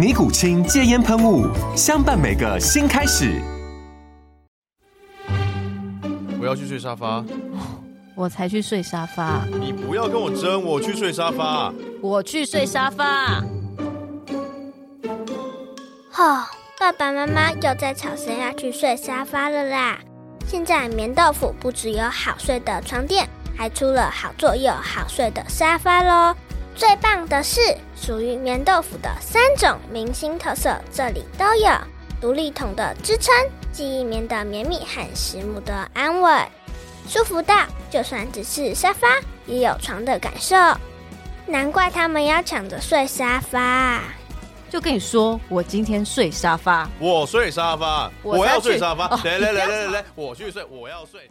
尼古清戒烟喷雾，相伴每个新开始。我要去睡沙发。我才去睡沙发。你不要跟我争，我去睡沙发。我去睡沙发。哦，爸爸妈妈又在吵谁要去睡沙发了啦！现在棉豆腐不只有好睡的床垫，还出了好坐又好睡的沙发喽。最棒的是，属于棉豆腐的三种明星特色，这里都有：独立筒的支撑，记忆棉的绵密和实木的安稳，舒服到就算只是沙发，也有床的感受。难怪他们要抢着睡沙发。就跟你说，我今天睡沙发，我睡沙发，我，我要睡沙发。来来来来来，我去睡，我要睡。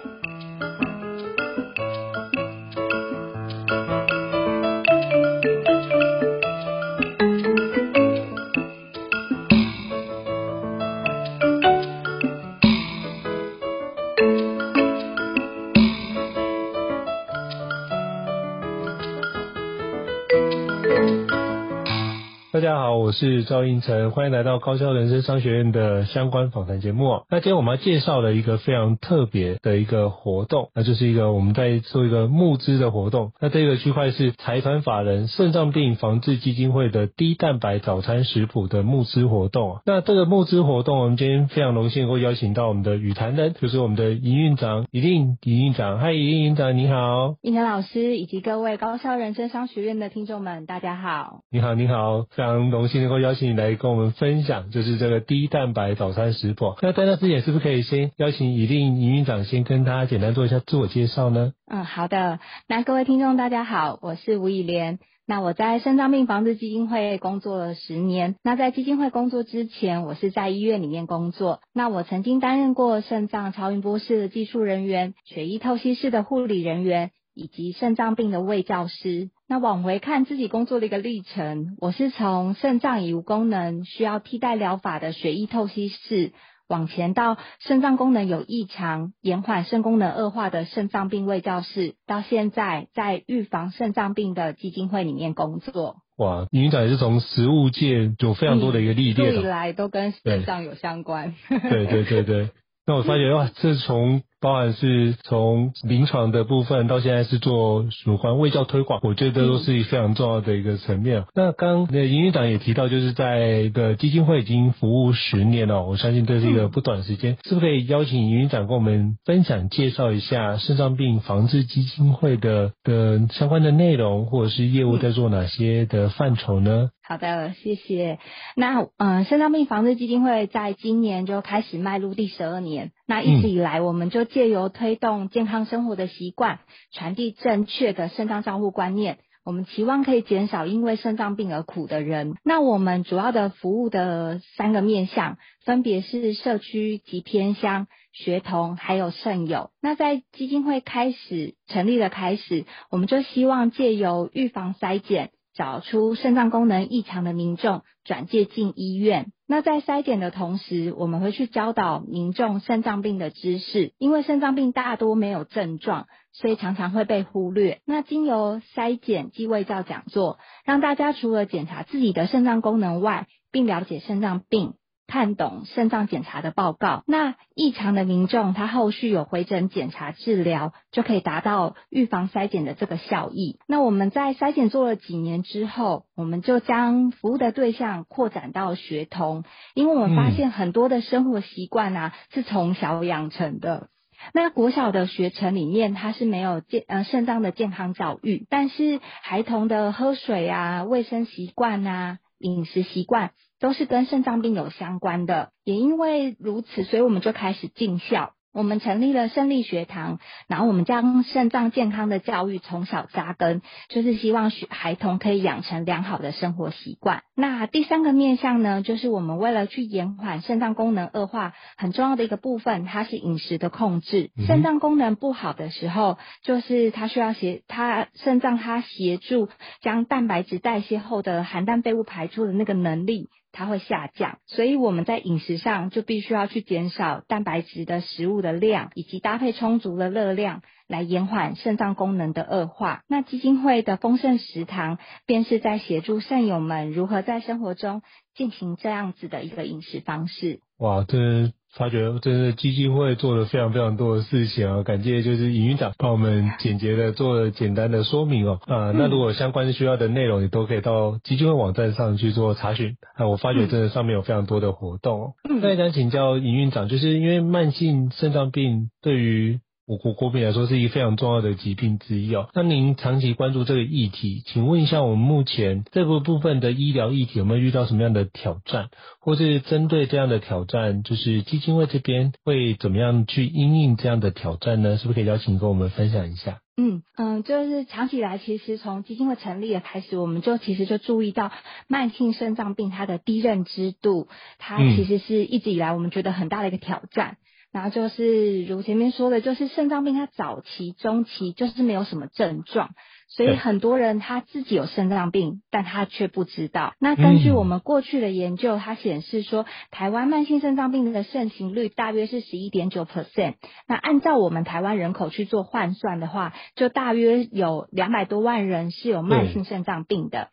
我是赵应成，欢迎来到高校人生商学院的相关访谈节目。那今天我们要介绍的一个非常特别的一个活动，那就是一个我们在做一个募资的活动。那这个区块是财团法人肾脏病防治基金会的低蛋白早餐食谱的募资活动。那这个募资活动，我们今天非常荣幸会邀请到我们的与谈人，就是我们的营运长一定营运长。嗨，宜令营运长，你好。应成老师以及各位高校人生商学院的听众们，大家好。你好，你好，非常。非常荣幸能够邀请你来跟我们分享，就是这个低蛋白早餐食谱。那在那之前，是不是可以先邀请宜令营运长先跟大家简单做一下自我介绍呢？嗯，好的。那各位听众大家好，我是吴以莲。那我在肾脏病防治基金会工作了十年。那在基金会工作之前，我是在医院里面工作。那我曾经担任过肾脏超音波室的技术人员、血液透析室的护理人员。以及肾脏病的卫教师。那往回看自己工作的一个历程，我是从肾脏已无功能需要替代疗法的血液透析室，往前到肾脏功能有异常、延缓肾功能恶化的肾脏病卫教室，到现在在预防肾脏病的基金会里面工作。哇，营运长也是从食物界有非常多的一个历练，一来都跟肾脏有相关。对对对对，那我发觉哇，这从包含是从临床的部分到现在是做有关卫教推广，我觉得都是非常重要的一个层面。嗯、那刚那营运长也提到，就是在一个基金会已经服务十年了，我相信这是一个不短时间，嗯、是不是可以邀请营运长跟我们分享介绍一下肾脏病防治基金会的的相关的内容，或者是业务在做哪些的范畴呢？好的，谢谢。那嗯，肾脏病防治基金会在今年就开始迈入第十二年。那一直以来，我们就借由推动健康生活的习惯，传递正确的肾脏照护观念，我们期望可以减少因为肾脏病而苦的人。那我们主要的服务的三个面向，分别是社区及偏乡、学童还有肾友。那在基金会开始成立的开始，我们就希望借由预防筛检。找出肾脏功能异常的民众，转介进医院。那在筛检的同时，我们会去教导民众肾脏病的知识，因为肾脏病大多没有症状，所以常常会被忽略。那经由筛检及卫教讲座，让大家除了检查自己的肾脏功能外，并了解肾脏病。看懂肾脏检查的报告。那异常的民众，他后续有回诊检查治疗，就可以达到预防筛检的这个效益。那我们在筛检做了几年之后，我们就将服务的对象扩展到学童，因为我们发现很多的生活习惯啊是从小养成的。那国小的学程里面，它是没有健呃肾脏的健康教育，但是孩童的喝水啊、卫生习惯啊、饮食习惯都是跟肾脏病有相关的。也因为如此，所以我们就开始进校。我们成立了胜利学堂，然后我们将肾脏健康的教育从小扎根，就是希望学孩童可以养成良好的生活习惯。那第三个面向呢，就是我们为了去延缓肾脏功能恶化，很重要的一个部分，它是饮食的控制。肾脏功能不好的时候，就是它需要协它肾脏它协助将蛋白质代谢后的含氮废物排出的那个能力。它会下降，所以我们在饮食上就必须要去减少蛋白质的食物的量，以及搭配充足的热量，来延缓肾脏功能的恶化。那基金会的丰盛食堂，便是在协助肾友们如何在生活中进行这样子的一个饮食方式。哇，这。发觉真的基金会做了非常非常多的事情啊！感谢就是营运长帮我们简洁的做了简单的说明哦。啊，那如果相关需要的内容，你都可以到基金会网站上去做查询。啊，我发觉真的上面有非常多的活动哦。那也想请教营运长，就是因为慢性肾脏病对于我国国民来说是一个非常重要的疾病之一哦。那您长期关注这个议题，请问一下，我们目前这个部分的医疗议题有没有遇到什么样的挑战，或是针对这样的挑战，就是基金会这边会怎么样去因应这样的挑战呢？是不是可以邀请跟我们分享一下？嗯嗯，就是长期以来，其实从基金会成立的开始，我们就其实就注意到慢性肾脏病它的低认知度，它其实是一直以来我们觉得很大的一个挑战。然后就是如前面说的，就是肾脏病它早期、中期就是没有什么症状，所以很多人他自己有肾脏病，但他却不知道。那根据我们过去的研究，它显示说，台湾慢性肾脏病的盛行率大约是十一点九 percent。那按照我们台湾人口去做换算的话，就大约有两百多万人是有慢性肾脏病的。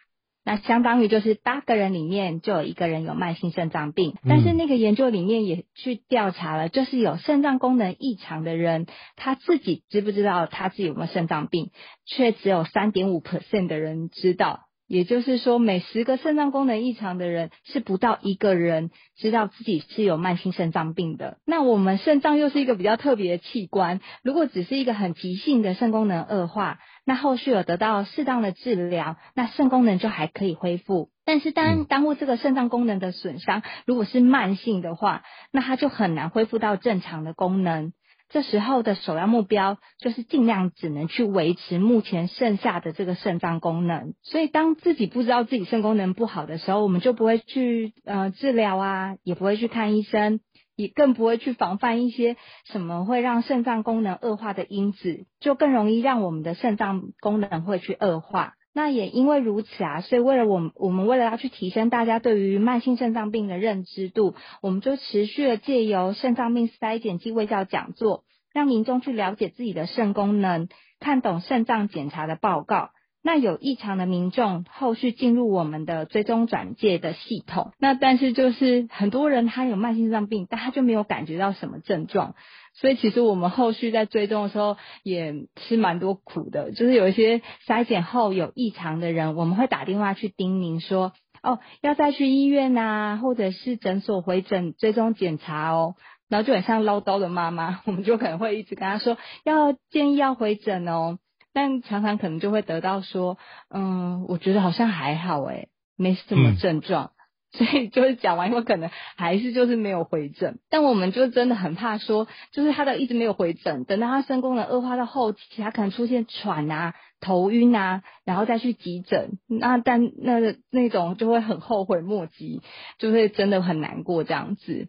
那相当于就是八个人里面就有一个人有慢性肾脏病，但是那个研究里面也去调查了，就是有肾脏功能异常的人，他自己知不知道他自己有没有肾脏病，却只有三点五 percent 的人知道。也就是说，每十个肾脏功能异常的人，是不到一个人知道自己是有慢性肾脏病的。那我们肾脏又是一个比较特别的器官，如果只是一个很急性的肾功能恶化，那后续有得到适当的治疗，那肾功能就还可以恢复。但是当耽误这个肾脏功能的损伤，如果是慢性的话，那它就很难恢复到正常的功能。这时候的首要目标就是尽量只能去维持目前剩下的这个肾脏功能。所以当自己不知道自己肾功能不好的时候，我们就不会去呃治疗啊，也不会去看医生，也更不会去防范一些什么会让肾脏功能恶化的因子，就更容易让我们的肾脏功能会去恶化。那也因为如此啊，所以为了我们，我们为了要去提升大家对于慢性肾脏病的认知度，我们就持续的借由肾脏病筛检暨卫教讲座，让民众去了解自己的肾功能，看懂肾脏检查的报告。那有异常的民众后续进入我们的追踪转介的系统。那但是就是很多人他有慢性肾脏病，但他就没有感觉到什么症状。所以其实我们后续在追踪的时候也吃蛮多苦的，就是有一些筛检后有异常的人，我们会打电话去叮咛说，哦，要再去医院啊，或者是诊所回诊追踪检查哦，然后就很像唠叨的妈妈，我们就可能会一直跟他说，要建议要回诊哦，但常常可能就会得到说，嗯，我觉得好像还好诶，没什么症状。嗯 所以就是讲完以后，可能还是就是没有回诊，但我们就真的很怕说，就是他的一直没有回诊，等到他肾功能恶化到后期，他可能出现喘啊、头晕啊，然后再去急诊，那但那那种就会很后悔莫及，就会真的很难过这样子。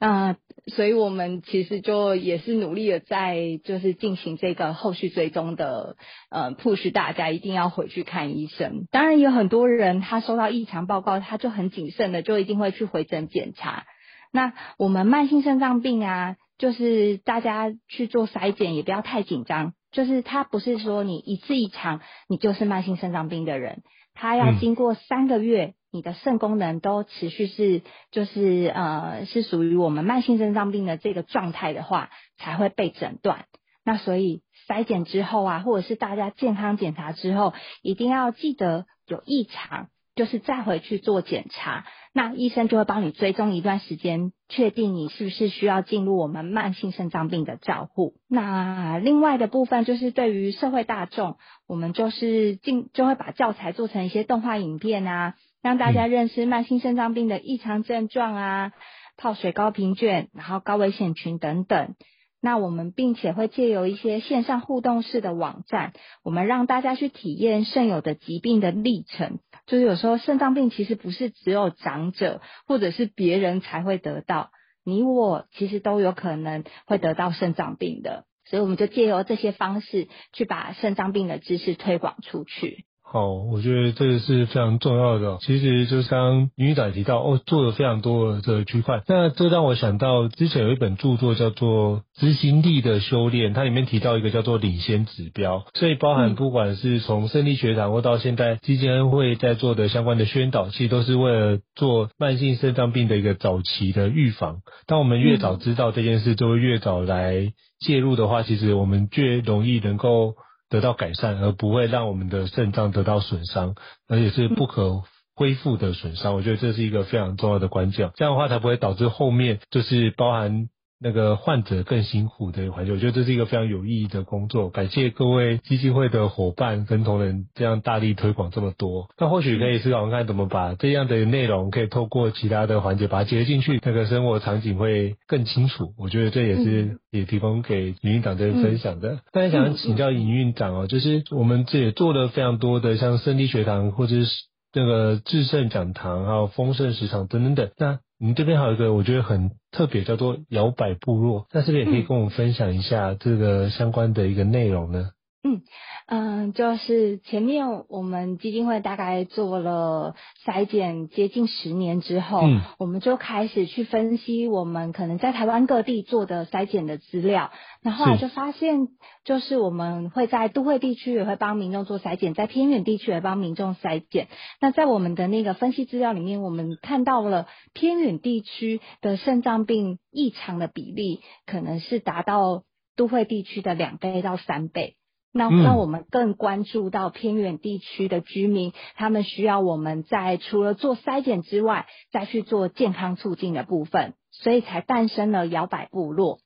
那所以我们其实就也是努力的在就是进行这个后续追踪的，呃，push 大家一定要回去看医生。当然有很多人他收到异常报告，他就很谨慎的就一定会去回诊检查。那我们慢性肾脏病啊，就是大家去做筛检也不要太紧张，就是他不是说你一次异常你就是慢性肾脏病的人，他要经过三个月你的肾功能都持续是就是呃是属于我们慢性肾脏病的这个状态的话，才会被诊断。那所以筛检之后啊，或者是大家健康检查之后，一定要记得有异常，就是再回去做检查。那医生就会帮你追踪一段时间，确定你是不是需要进入我们慢性肾脏病的照护。那另外的部分就是对于社会大众，我们就是进就会把教材做成一些动画影片啊。让大家认识慢性肾脏病的异常症状啊，泡水高频卷，然后高危险群等等。那我们并且会借由一些线上互动式的网站，我们让大家去体验肾友的疾病的历程。就是有时候肾脏病其实不是只有长者或者是别人才会得到，你我其实都有可能会得到肾脏病的。所以我们就借由这些方式去把肾脏病的知识推广出去。好，我觉得这个是非常重要的。其实就是刚刚营运长提到，哦，做了非常多的这个区块。那这让我想到之前有一本著作叫做《执行力的修炼》，它里面提到一个叫做领先指标。所以包含不管是从肾利学堂或到现在基金恩会在做的相关的宣导，其实都是为了做慢性肾脏病的一个早期的预防。当我们越早知道这件事，就会越早来介入的话，其实我们越容易能够。得到改善，而不会让我们的肾脏得到损伤，而且是不可恢复的损伤。我觉得这是一个非常重要的关键，这样的话才不会导致后面就是包含。那个患者更辛苦的环境，我觉得这是一个非常有意义的工作。感谢各位基金会的伙伴跟同仁这样大力推广这么多。那或许可以思考看怎么把这样的内容可以透过其他的环节把它结合进去，那个生活场景会更清楚。我觉得这也是也提供给营运长这边分享的。大家想请教营运长哦，就是我们这也做了非常多的像肾利学堂或者是那个至肾讲堂还有丰盛食堂等等等。那你这边还有一个我觉得很特别，叫做摇摆部落，那是不是也可以跟我们分享一下这个相关的一个内容呢？嗯嗯，就是前面我们基金会大概做了筛检接近十年之后，嗯，我们就开始去分析我们可能在台湾各地做的筛检的资料，那后后来就发现，就是我们会在都会地区也会帮民众做筛检，在偏远地区也帮民众筛检。那在我们的那个分析资料里面，我们看到了偏远地区的肾脏病异常的比例，可能是达到都会地区的两倍到三倍。那那我们更关注到偏远地区的居民，他们需要我们在除了做筛检之外，再去做健康促进的部分，所以才诞生了摇摆部落。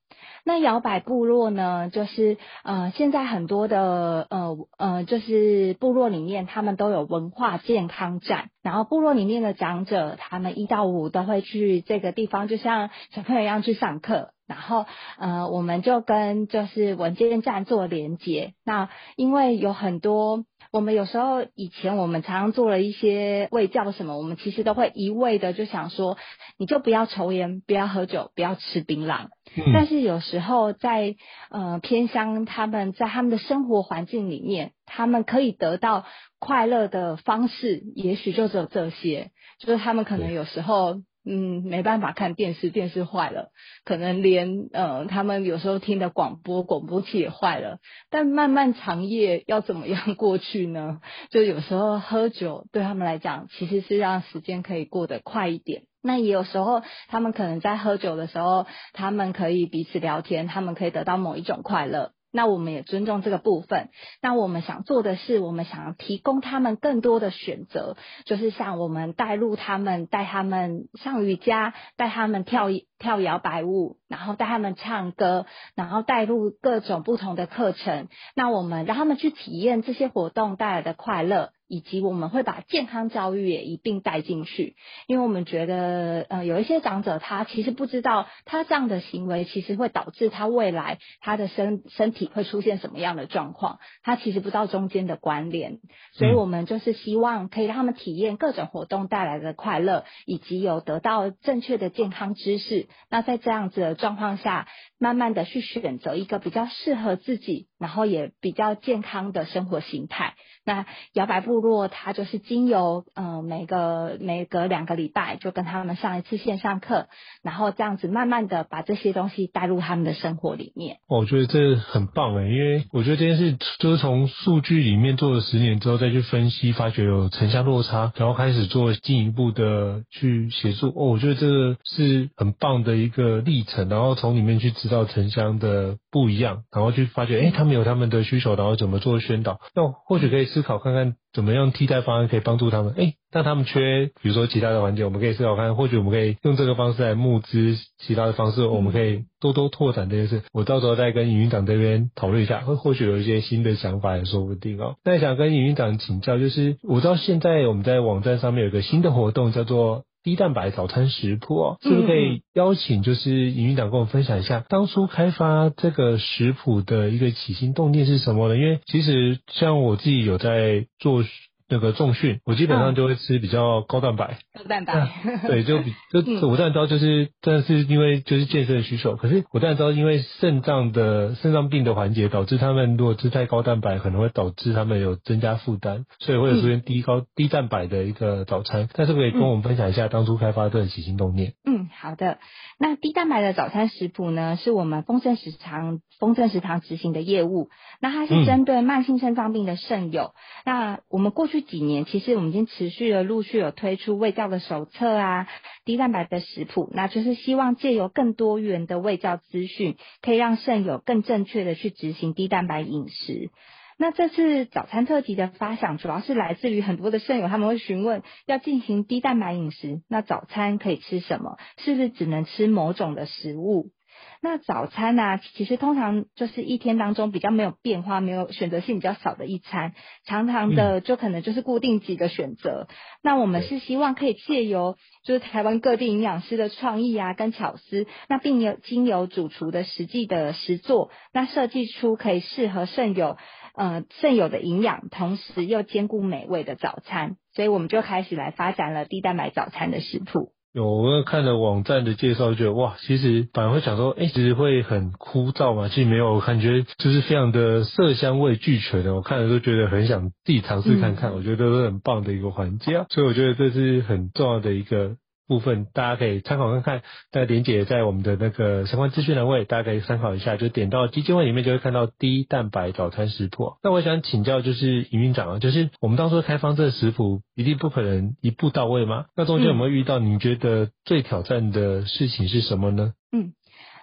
那摇摆部落呢，就是呃，现在很多的呃呃，就是部落里面他们都有文化健康站，然后部落里面的长者，他们一到五都会去这个地方，就像小朋友一样去上课。然后，呃，我们就跟就是文件站做连接。那因为有很多，我们有时候以前我们常常做了一些卫教什么，我们其实都会一味的就想说，你就不要抽烟，不要喝酒，不要吃槟榔。嗯。但是有时候在呃偏乡，他们在他们的生活环境里面，他们可以得到快乐的方式，也许就只有这些，就是他们可能有时候。嗯，没办法看电视，电视坏了，可能连呃，他们有时候听的广播，广播器也坏了。但漫漫长夜要怎么样 过去呢？就有时候喝酒对他们来讲，其实是让时间可以过得快一点。那也有时候，他们可能在喝酒的时候，他们可以彼此聊天，他们可以得到某一种快乐。那我们也尊重这个部分。那我们想做的是，我们想要提供他们更多的选择，就是像我们带入他们，带他们上瑜伽，带他们跳跳摇摆舞，然后带他们唱歌，然后带入各种不同的课程。那我们让他们去体验这些活动带来的快乐。以及我们会把健康教育也一并带进去，因为我们觉得，呃，有一些长者他其实不知道，他这样的行为其实会导致他未来他的身身体会出现什么样的状况，他其实不知道中间的关联，所以我们就是希望可以让他们体验各种活动带来的快乐，以及有得到正确的健康知识，那在这样子的状况下，慢慢的去选择一个比较适合自己，然后也比较健康的生活形态。那摇摆部落它就是经由嗯、呃、每个每隔两个礼拜就跟他们上一次线上课，然后这样子慢慢的把这些东西带入他们的生活里面。我觉得这很棒诶，因为我觉得这件事就是从数据里面做了十年之后再去分析，发觉有城乡落差，然后开始做进一步的去协助。哦，我觉得这个是很棒的一个历程，然后从里面去知道城乡的不一样，然后去发觉，诶，他们有他们的需求，然后怎么做宣导，那或许可以思考看看怎么样替代方案可以帮助他们。诶，那他们缺，比如说其他的环节，我们可以思考看，或许我们可以用这个方式来募资，其他的方式我们可以多多拓展这件事。我到时候再跟营运长这边讨论一下，或或许有一些新的想法也说不定哦。那想跟营运长请教，就是我知道现在我们在网站上面有个新的活动叫做。低蛋白早餐食谱哦，是不是可以邀请就是营运长跟我分享一下，当初开发这个食谱的一个起心动念是什么呢？因为其实像我自己有在做。那个重训，我基本上就会吃比较高蛋白。高蛋白，对，就比就我当然知道，就是但是因为就是健身的需求，可是我当然知道，因为肾脏的肾脏病的环节，导致他们如果吃太高蛋白，可能会导致他们有增加负担，所以会有出现低高、嗯、低蛋白的一个早餐。但是可以跟我们分享一下当初开发的起心动念。嗯，好的。那低蛋白的早餐食谱呢，是我们丰盛食堂丰盛食堂执行的业务。那它是针对慢性肾脏病的肾友。嗯、那我们过去几年，其实我们已经持续的陆续有推出胃教的手册啊，低蛋白的食谱，那就是希望借由更多元的胃教资讯，可以让肾友更正确的去执行低蛋白饮食。那这次早餐特辑的发想，主要是来自于很多的肾友，他们会询问要进行低蛋白饮食，那早餐可以吃什么？是不是只能吃某种的食物？那早餐呢、啊，其实通常就是一天当中比较没有变化、没有选择性比较少的一餐，常常的就可能就是固定几个选择。嗯、那我们是希望可以借由就是台湾各地营养师的创意啊跟巧思，那并有经由主厨的实际的实作，那设计出可以适合肾友。呃，肾友的营养，同时又兼顾美味的早餐，所以我们就开始来发展了低蛋白早餐的食谱。有，我看了网站的介绍，就觉得哇，其实反而会想说，哎、欸，其实会很枯燥嘛？其实没有，感觉就是非常的色香味俱全的。我看了都觉得很想自己尝试看看，嗯、我觉得都是很棒的一个环节啊。所以我觉得这是很重要的一个。部分大家可以参考看看，大家连结在我们的那个相关资讯栏位，大家可以参考一下。就点到基金会里面就会看到低蛋白早餐食谱。那我想请教，就是营运长啊，就是我们当初开方这个食谱，一定不可能一步到位吗？那中间有没有遇到你觉得最挑战的事情是什么呢？嗯，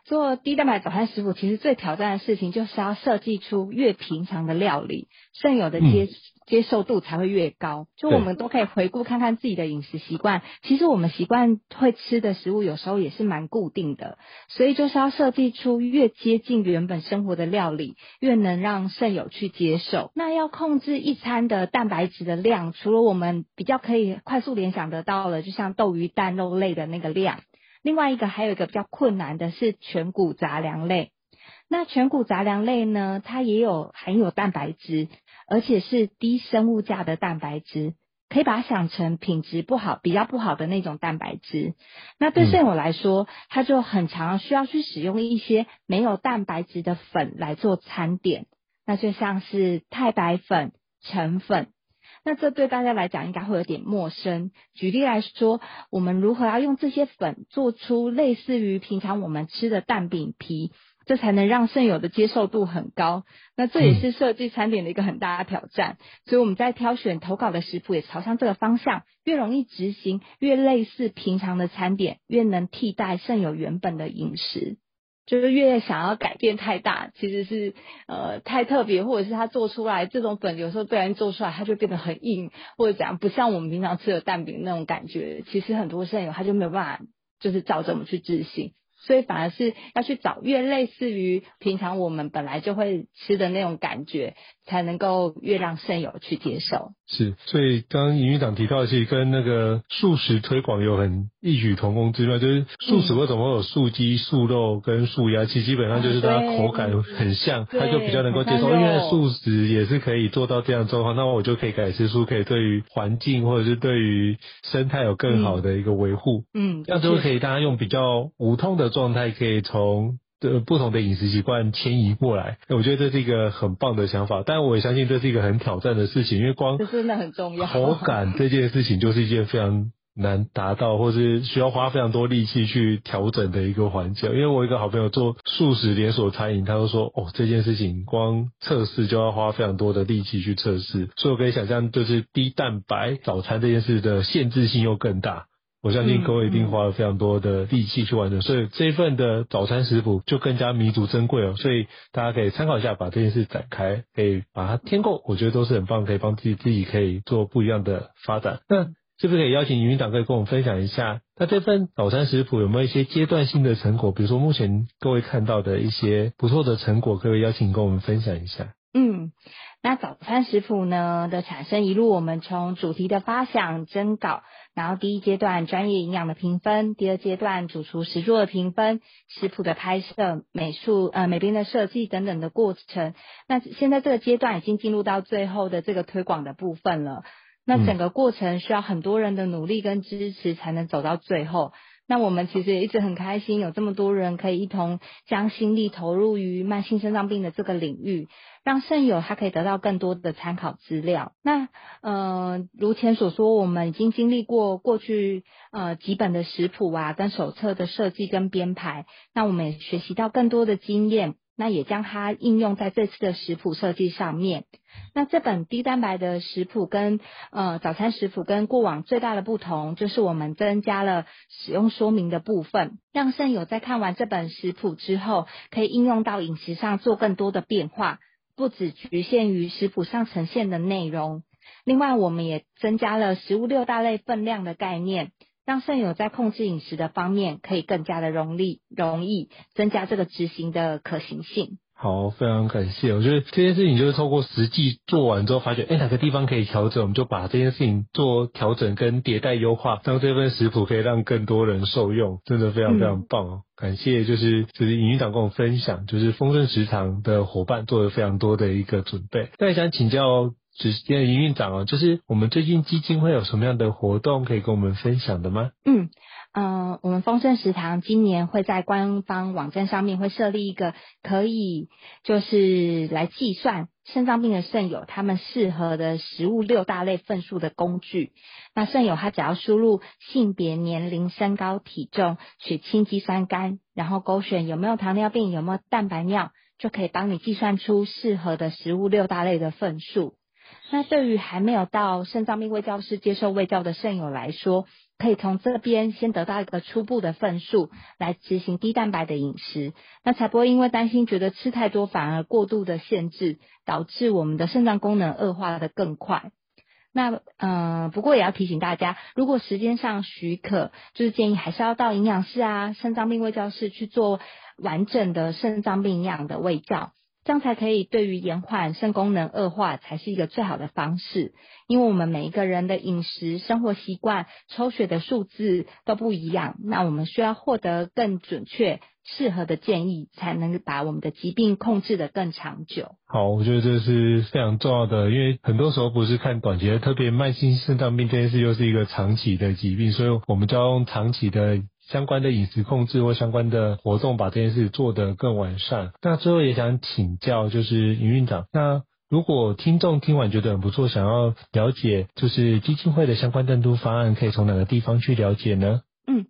做低蛋白早餐食谱，其实最挑战的事情就是要设计出越平常的料理，现有的接。接受度才会越高，就我们都可以回顾看看自己的饮食习惯。其实我们习惯会吃的食物，有时候也是蛮固定的，所以就是要设计出越接近原本生活的料理，越能让肾友去接受。那要控制一餐的蛋白质的量，除了我们比较可以快速联想得到的，就像豆鱼蛋肉类的那个量，另外一个还有一个比较困难的是全谷杂粮类。那全谷杂粮类呢，它也有含有蛋白质。而且是低生物价的蛋白质，可以把它想成品质不好、比较不好的那种蛋白质。那对肾友来说，它就很常需要去使用一些没有蛋白质的粉来做餐点，那就像是太白粉、橙粉。那这对大家来讲应该会有点陌生。举例来说，我们如何要用这些粉做出类似于平常我们吃的蛋饼皮？这才能让肾友的接受度很高，那这也是设计餐点的一个很大的挑战。所以我们在挑选投稿的食谱也朝向这个方向，越容易执行，越类似平常的餐点，越能替代肾友原本的饮食。就是越想要改变太大，其实是呃太特别，或者是他做出来这种粉有时候不然做出来，它就变得很硬，或者怎样，不像我们平常吃的蛋饼那种感觉。其实很多肾友他就没有办法，就是照这么去执行。所以反而是要去找越类似于平常我们本来就会吃的那种感觉，才能够越让肾友去接受。是，所以刚刚营运长提到的是跟那个素食推广有很异曲同工之妙，就是素食为什么会有素鸡、素肉跟素鸭，其实基本上就是它口感很像，它就比较能够接受。因为素食也是可以做到这样状况，那么我就可以改吃素，可以对于环境或者是对于生态有更好的一个维护。嗯，这样就可以大家用比较无痛的状态，可以从。的不同的饮食习惯迁移过来，我觉得这是一个很棒的想法，但我也相信这是一个很挑战的事情，因为光真的很重要。口感这件事情就是一件非常难达到，或是需要花非常多力气去调整的一个环节。因为我一个好朋友做素食连锁餐饮，他就说哦，这件事情光测试就要花非常多的力气去测试，所以我可以想象，就是低蛋白早餐这件事的限制性又更大。我相信各位一定花了非常多的力气去完成，所以这一份的早餐食谱就更加弥足珍贵哦。所以大家可以参考一下，把这件事展开，可以把它添购，我觉得都是很棒，可以帮自己自己可以做不一样的发展。那是不是可以邀请营运长可以跟我们分享一下，那这份早餐食谱有没有一些阶段性的成果？比如说目前各位看到的一些不错的成果，可不可以邀请跟我们分享一下？嗯。那早餐食谱呢的产生，一路我们从主题的发想、征稿，然后第一阶段专业营养的评分，第二阶段主厨实作的评分，食谱的拍摄、美术呃美编的设计等等的过程。那现在这个阶段已经进入到最后的这个推广的部分了。那整个过程需要很多人的努力跟支持才能走到最后。那我们其实也一直很开心，有这么多人可以一同将心力投入于慢性肾脏病的这个领域。让肾友他可以得到更多的参考资料。那呃，如前所说，我们已经经历过过去呃几本的食谱啊，跟手册的设计跟编排。那我们也学习到更多的经验，那也将它应用在这次的食谱设计上面。那这本低蛋白的食谱跟呃早餐食谱跟过往最大的不同，就是我们增加了使用说明的部分，让肾友在看完这本食谱之后，可以应用到饮食上做更多的变化。不只局限于食谱上呈现的内容，另外我们也增加了食物六大类分量的概念，让肾友在控制饮食的方面可以更加的容易容易增加这个执行的可行性。好，非常感谢。我觉得这件事情就是透过实际做完之后，发觉哎哪个地方可以调整，我们就把这件事情做调整跟迭代优化，让这份食谱可以让更多人受用，真的非常非常棒哦。嗯、感谢，就是就是营运长跟我分享，就是丰盛食堂的伙伴做了非常多的一个准备。那也想请教，只是营运长哦，就是我们最近基金会有什么样的活动可以跟我们分享的吗？嗯。嗯、我们丰盛食堂今年会在官方网站上面会设立一个可以就是来计算肾脏病的肾友他们适合的食物六大类份数的工具。那肾友他只要输入性别、年龄、身高、体重、血清肌酸酐，然后勾选有没有糖尿病、有没有蛋白尿，就可以帮你计算出适合的食物六大类的份数。那对于还没有到肾脏病卫教室接受卫教的肾友来说，可以从这边先得到一个初步的份数，来执行低蛋白的饮食，那才不会因为担心觉得吃太多反而过度的限制，导致我们的肾脏功能恶化的更快。那嗯、呃，不过也要提醒大家，如果时间上许可，就是建议还是要到营养室啊、肾脏病卫教室去做完整的肾脏病营养的卫教。这样才可以对于延缓肾功能恶化才是一个最好的方式，因为我们每一个人的饮食生活习惯、抽血的数字都不一样，那我们需要获得更准确、适合的建议，才能把我们的疾病控制得更长久。好，我觉得这是非常重要的，因为很多时候不是看短期的，特别慢性肾脏病这件事又是一个长期的疾病，所以我们就要用长期的。相关的饮食控制或相关的活动，把这件事做得更完善。那最后也想请教，就是营运长，那如果听众听完觉得很不错，想要了解就是基金会的相关赞助方案，可以从哪个地方去了解呢？嗯，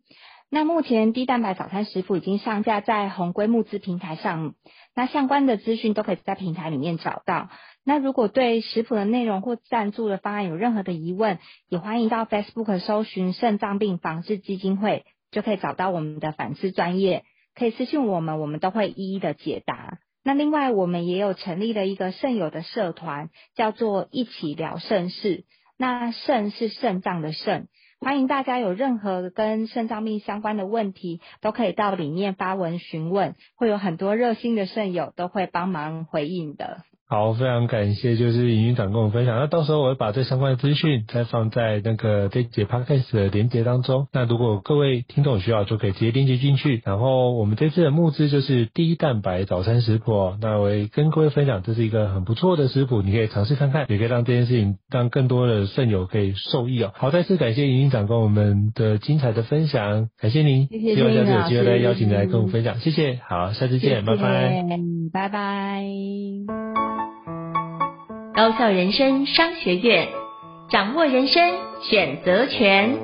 那目前低蛋白早餐食谱已经上架在红龟募资平台上，那相关的资讯都可以在平台里面找到。那如果对食谱的内容或赞助的方案有任何的疑问，也欢迎到 Facebook 搜寻肾脏病防治基金会。就可以找到我们的粉丝专业，可以私信我们，我们都会一一的解答。那另外，我们也有成立了一个肾友的社团，叫做一起聊肾事。那肾是肾脏的肾，欢迎大家有任何跟肾脏病相关的问题，都可以到里面发文询问，会有很多热心的肾友都会帮忙回应的。好，非常感谢，就是营运长跟我们分享。那到时候我会把这相关的资讯再放在那个这节 podcast 的连接当中。那如果各位听众有需要，就可以直接连接进去。然后我们这次的募资就是低蛋白早餐食谱哦。那我也跟各位分享，这是一个很不错的食谱，你可以尝试看看，也可以让这件事情让更多的肾友可以受益哦。好，再次感谢营运长跟我们的精彩的分享，感谢您。谢谢希望下次有机会再邀请你来跟我们分享，谢谢。好，下次见，谢谢拜拜。拜拜。高校人生商学院，掌握人生选择权。